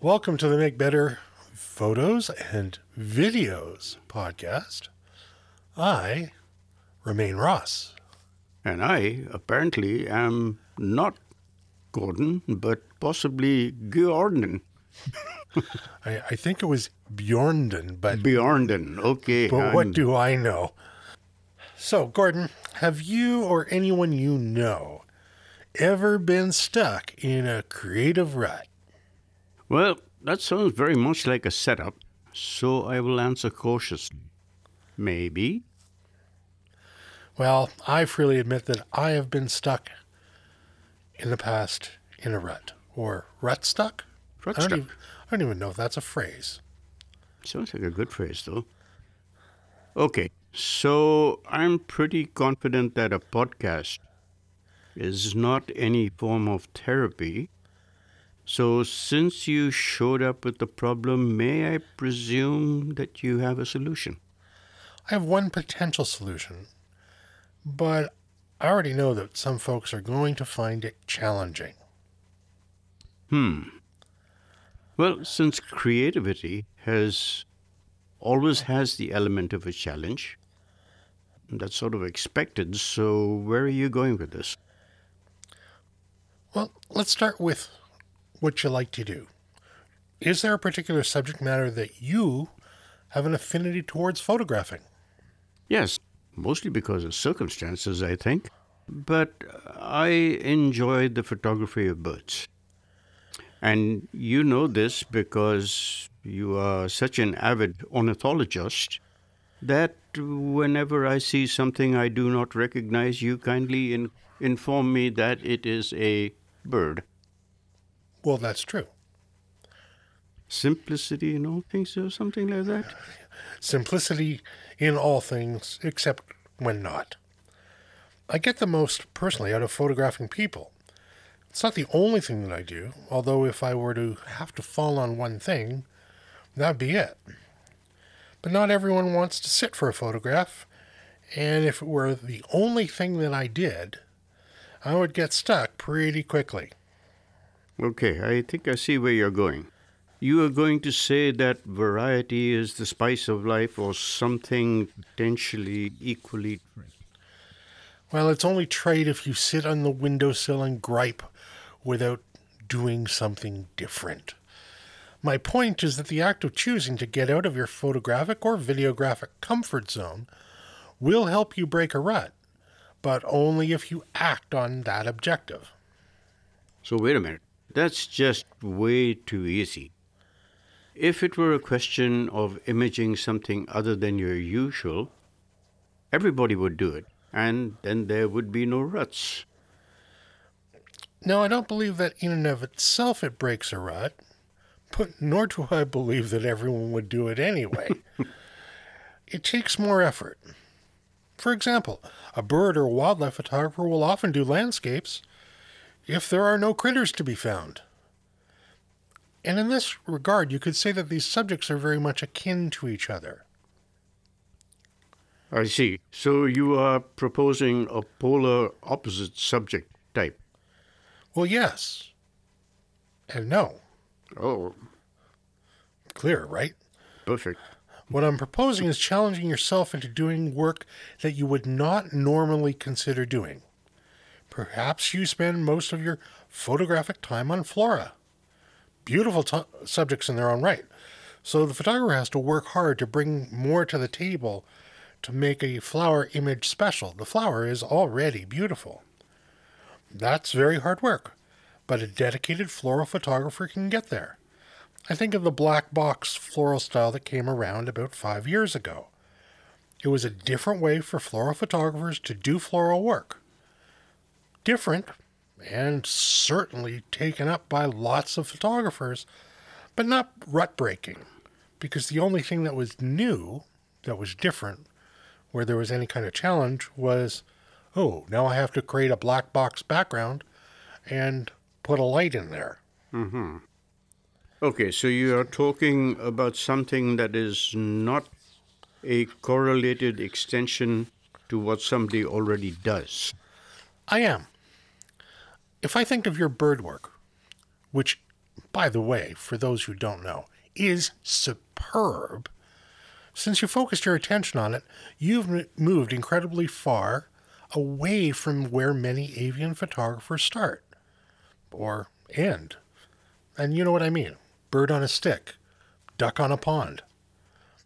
Welcome to the Make Better Photos and Videos podcast. I remain Ross. And I apparently am not Gordon, but possibly Gordon. I, I think it was Bjornden, but, Bjornden. Okay. but what I'm- do I know? So, Gordon, have you or anyone you know ever been stuck in a creative rut? Well, that sounds very much like a setup, so I will answer cautiously. Maybe. Well, I freely admit that I have been stuck in the past in a rut or rut stuck. Rut I don't, stuck. even, I don't even know if that's a phrase. Sounds like a good phrase, though. Okay, so I'm pretty confident that a podcast is not any form of therapy. So, since you showed up with the problem, may I presume that you have a solution? I have one potential solution, but I already know that some folks are going to find it challenging. Hmm. Well, since creativity has always has the element of a challenge, that's sort of expected. So, where are you going with this? Well, let's start with what you like to do. Is there a particular subject matter that you have an affinity towards photographing? Yes, mostly because of circumstances, I think. But I enjoy the photography of birds. And you know this because you are such an avid ornithologist that whenever I see something I do not recognize, you kindly in- inform me that it is a bird. Well, that's true. Simplicity in all things, or something like that? Simplicity in all things, except when not. I get the most personally out of photographing people. It's not the only thing that I do, although if I were to have to fall on one thing, that'd be it. But not everyone wants to sit for a photograph, and if it were the only thing that I did, I would get stuck pretty quickly. Okay, I think I see where you're going. You are going to say that variety is the spice of life or something potentially equally. Well, it's only trade if you sit on the windowsill and gripe without doing something different. My point is that the act of choosing to get out of your photographic or videographic comfort zone will help you break a rut, but only if you act on that objective. So, wait a minute. That's just way too easy. If it were a question of imaging something other than your usual, everybody would do it, and then there would be no ruts. Now, I don't believe that in and of itself it breaks a rut, but nor do I believe that everyone would do it anyway. it takes more effort. For example, a bird or wildlife photographer will often do landscapes if there are no critters to be found. And in this regard, you could say that these subjects are very much akin to each other. I see. So, you are proposing a polar opposite subject type. Well, yes. And no. Oh, Clear, right? perfect. What I'm proposing is challenging yourself into doing work that you would not normally consider doing. Perhaps you spend most of your photographic time on flora. Beautiful t- subjects in their own right. So the photographer has to work hard to bring more to the table to make a flower image special. The flower is already beautiful. That's very hard work, but a dedicated floral photographer can get there. I think of the black box floral style that came around about five years ago. It was a different way for floral photographers to do floral work. Different, and certainly taken up by lots of photographers, but not rut breaking, because the only thing that was new, that was different, where there was any kind of challenge, was oh, now I have to create a black box background and put a light in there. Mm-hmm. Okay, so you are talking about something that is not a correlated extension to what somebody already does. I am. If I think of your bird work, which by the way, for those who don't know, is superb. Since you focused your attention on it, you've moved incredibly far away from where many avian photographers start or end. And you know what I mean bird on a stick, duck on a pond.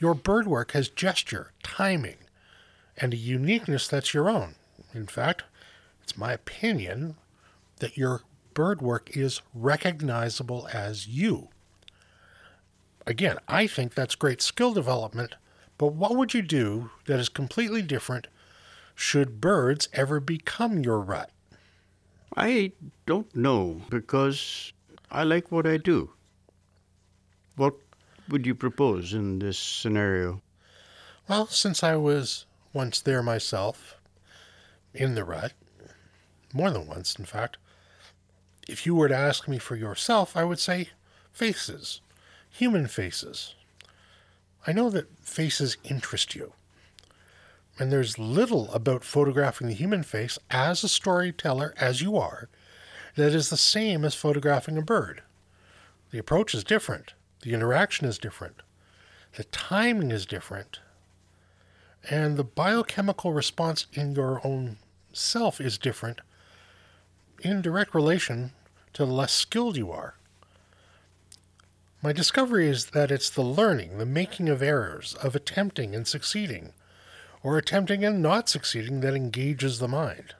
Your bird work has gesture, timing, and a uniqueness that's your own. In fact, it's my opinion that your bird work is recognizable as you. Again, I think that's great skill development, but what would you do that is completely different should birds ever become your rut? I don't know because I like what I do. What would you propose in this scenario? Well, since I was once there myself, in the rut, more than once, in fact, if you were to ask me for yourself, I would say faces human faces. I know that faces interest you. And there's little about photographing the human face as a storyteller, as you are, that is the same as photographing a bird. The approach is different, the interaction is different, the timing is different, and the biochemical response in your own self is different in direct relation to the less skilled you are. My discovery is that it's the learning, the making of errors, of attempting and succeeding, or attempting and not succeeding that engages the mind.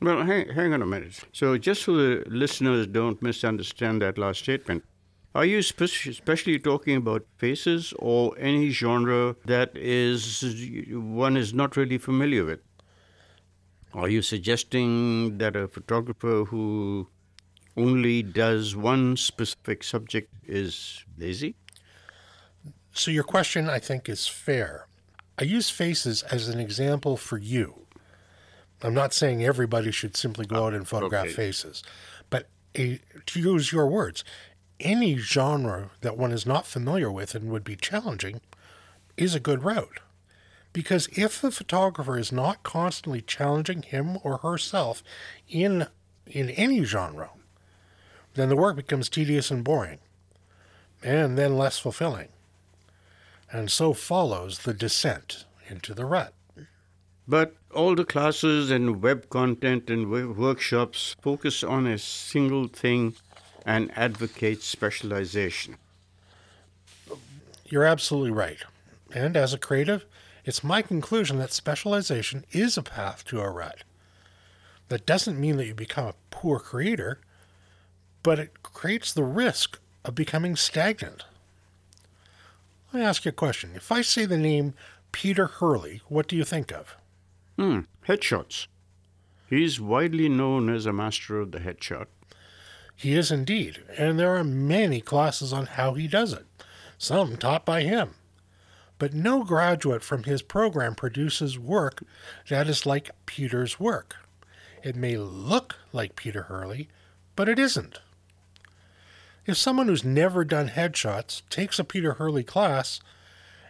Well, hang, hang on a minute. So, just so the listeners don't misunderstand that last statement, are you spe- especially talking about faces or any genre that is one is not really familiar with? Are you suggesting that a photographer who only does one specific subject is lazy? So, your question, I think, is fair. I use faces as an example for you. I'm not saying everybody should simply go out and ah, photograph okay. faces, but a, to use your words, any genre that one is not familiar with and would be challenging is a good route. Because if the photographer is not constantly challenging him or herself in in any genre, then the work becomes tedious and boring, and then less fulfilling. And so follows the descent into the rut. But all the classes and web content and workshops focus on a single thing and advocate specialization. You're absolutely right. And as a creative, it's my conclusion that specialization is a path to a rut. That doesn't mean that you become a poor creator but it creates the risk of becoming stagnant. Let me ask you a question. If I say the name Peter Hurley, what do you think of? Hmm, headshots. He's widely known as a master of the headshot. He is indeed, and there are many classes on how he does it, some taught by him. But no graduate from his program produces work that is like Peter's work. It may look like Peter Hurley, but it isn't. If someone who's never done headshots takes a Peter Hurley class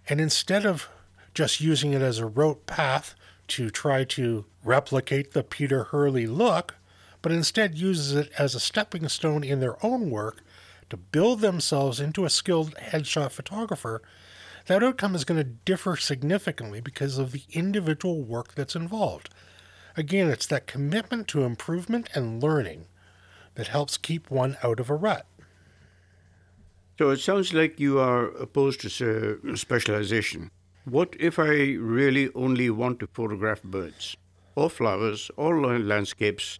and instead of just using it as a rote path to try to replicate the Peter Hurley look, but instead uses it as a stepping stone in their own work to build themselves into a skilled headshot photographer, that outcome is going to differ significantly because of the individual work that's involved. Again, it's that commitment to improvement and learning that helps keep one out of a rut. So it sounds like you are opposed to specialization. What if I really only want to photograph birds, or flowers, or landscapes,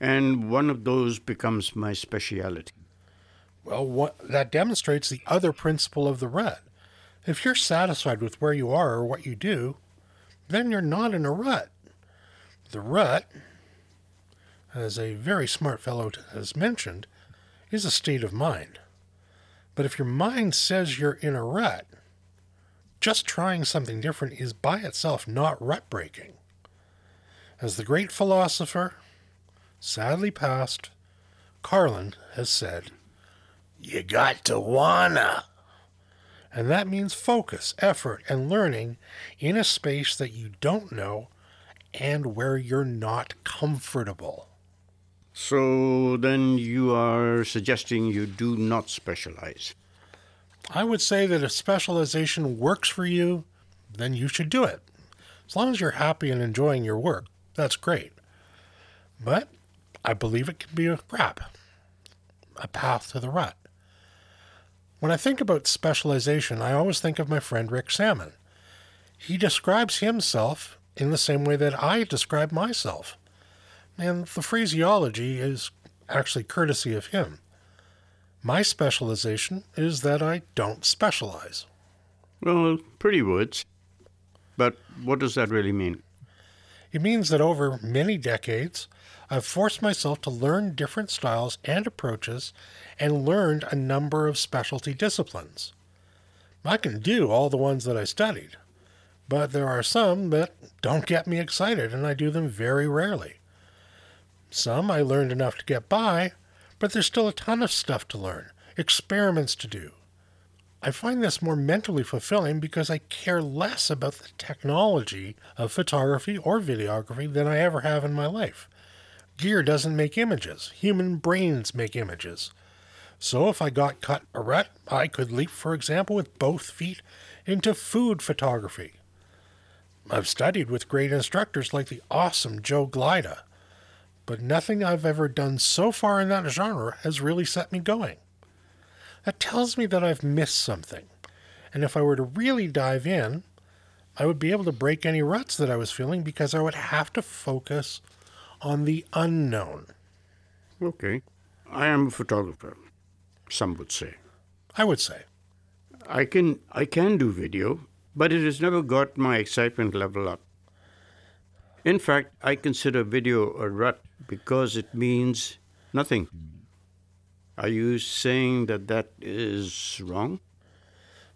and one of those becomes my speciality? Well, what, that demonstrates the other principle of the rut. If you're satisfied with where you are or what you do, then you're not in a rut. The rut, as a very smart fellow has mentioned, is a state of mind. But if your mind says you're in a rut, just trying something different is by itself not rut breaking. As the great philosopher, sadly passed, Carlin has said, You got to wanna. And that means focus, effort, and learning in a space that you don't know and where you're not comfortable. So then you are suggesting you do not specialize. I would say that if specialization works for you, then you should do it. As long as you're happy and enjoying your work, that's great. But I believe it can be a trap, a path to the rut. When I think about specialization, I always think of my friend Rick Salmon. He describes himself in the same way that I describe myself. And the phraseology is actually courtesy of him. My specialization is that I don't specialize. Well, pretty words. But what does that really mean? It means that over many decades, I've forced myself to learn different styles and approaches and learned a number of specialty disciplines. I can do all the ones that I studied, but there are some that don't get me excited and I do them very rarely. Some I learned enough to get by, but there's still a ton of stuff to learn, experiments to do. I find this more mentally fulfilling because I care less about the technology of photography or videography than I ever have in my life. Gear doesn't make images, human brains make images. So if I got cut a rut, I could leap, for example, with both feet into food photography. I've studied with great instructors like the awesome Joe Glyda, but nothing I've ever done so far in that genre has really set me going. That tells me that I've missed something, and if I were to really dive in, I would be able to break any ruts that I was feeling because I would have to focus on the unknown. Okay. I am a photographer, some would say. I would say. I can I can do video, but it has never got my excitement level up. In fact, I consider video a rut because it means nothing. Are you saying that that is wrong?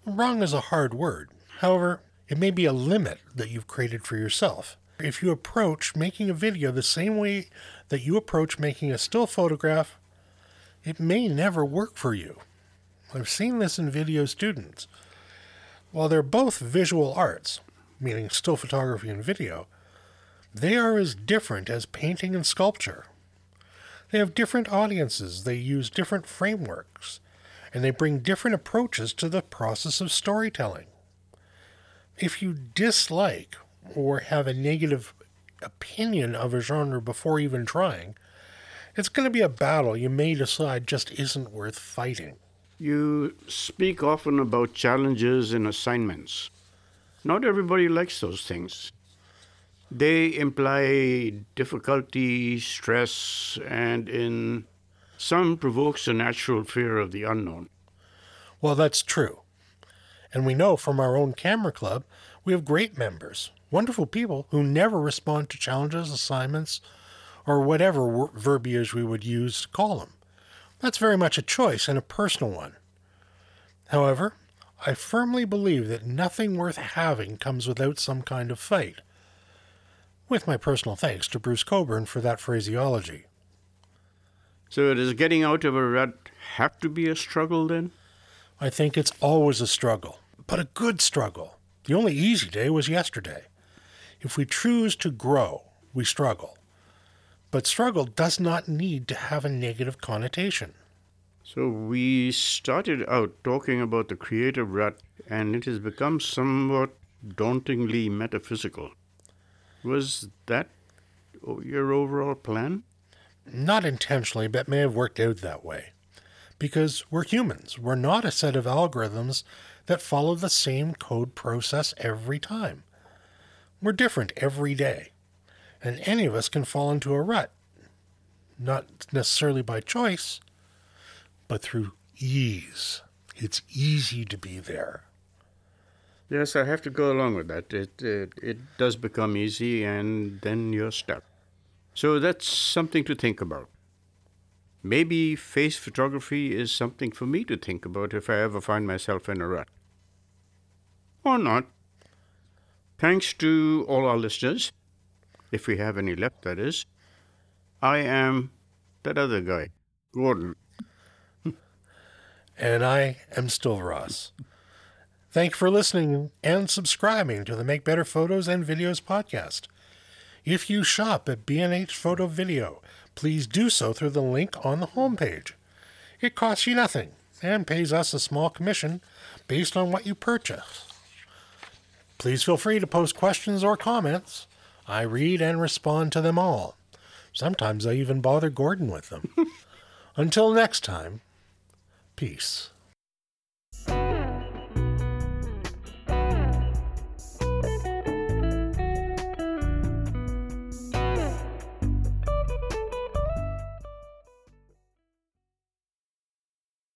Wrong is a hard word. However, it may be a limit that you've created for yourself. If you approach making a video the same way that you approach making a still photograph, it may never work for you. I've seen this in video students. While they're both visual arts, meaning still photography and video, they are as different as painting and sculpture. They have different audiences, they use different frameworks, and they bring different approaches to the process of storytelling. If you dislike or have a negative opinion of a genre before even trying, it's going to be a battle you may decide just isn't worth fighting. You speak often about challenges and assignments. Not everybody likes those things. They imply difficulty, stress, and in some provokes a natural fear of the unknown. Well, that's true. And we know from our own camera club, we have great members, wonderful people who never respond to challenges, assignments, or whatever verbiage we would use to call them. That's very much a choice and a personal one. However, I firmly believe that nothing worth having comes without some kind of fight with my personal thanks to Bruce Cockburn for that phraseology. So, does getting out of a rut have to be a struggle then? I think it's always a struggle, but a good struggle. The only easy day was yesterday. If we choose to grow, we struggle. But struggle does not need to have a negative connotation. So, we started out talking about the creative rut, and it has become somewhat dauntingly metaphysical. Was that your overall plan? Not intentionally, but may have worked out that way. Because we're humans. We're not a set of algorithms that follow the same code process every time. We're different every day. And any of us can fall into a rut. Not necessarily by choice, but through ease. It's easy to be there. Yes, I have to go along with that. It, it, it does become easy and then you're stuck. So that's something to think about. Maybe face photography is something for me to think about if I ever find myself in a rut. Or not. Thanks to all our listeners, if we have any left, that is. I am that other guy, Gordon. and I am still Ross. Thank you for listening and subscribing to the Make Better Photos and Videos podcast. If you shop at B&H Photo Video, please do so through the link on the homepage. It costs you nothing and pays us a small commission based on what you purchase. Please feel free to post questions or comments. I read and respond to them all. Sometimes I even bother Gordon with them. Until next time, peace.